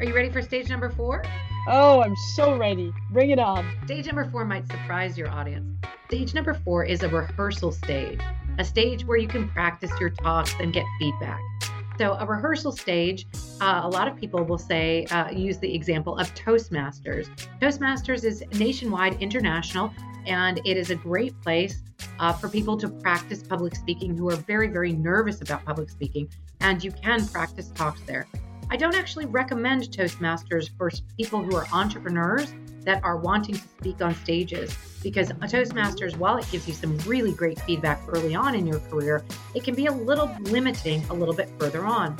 Are you ready for stage number four? Oh, I'm so ready. Bring it on. Stage number four might surprise your audience. Stage number four is a rehearsal stage, a stage where you can practice your talks and get feedback. So, a rehearsal stage, uh, a lot of people will say, uh, use the example of Toastmasters. Toastmasters is nationwide, international, and it is a great place uh, for people to practice public speaking who are very, very nervous about public speaking. And you can practice talks there. I don't actually recommend Toastmasters for people who are entrepreneurs that are wanting to speak on stages because Toastmasters, while it gives you some really great feedback early on in your career, it can be a little limiting a little bit further on.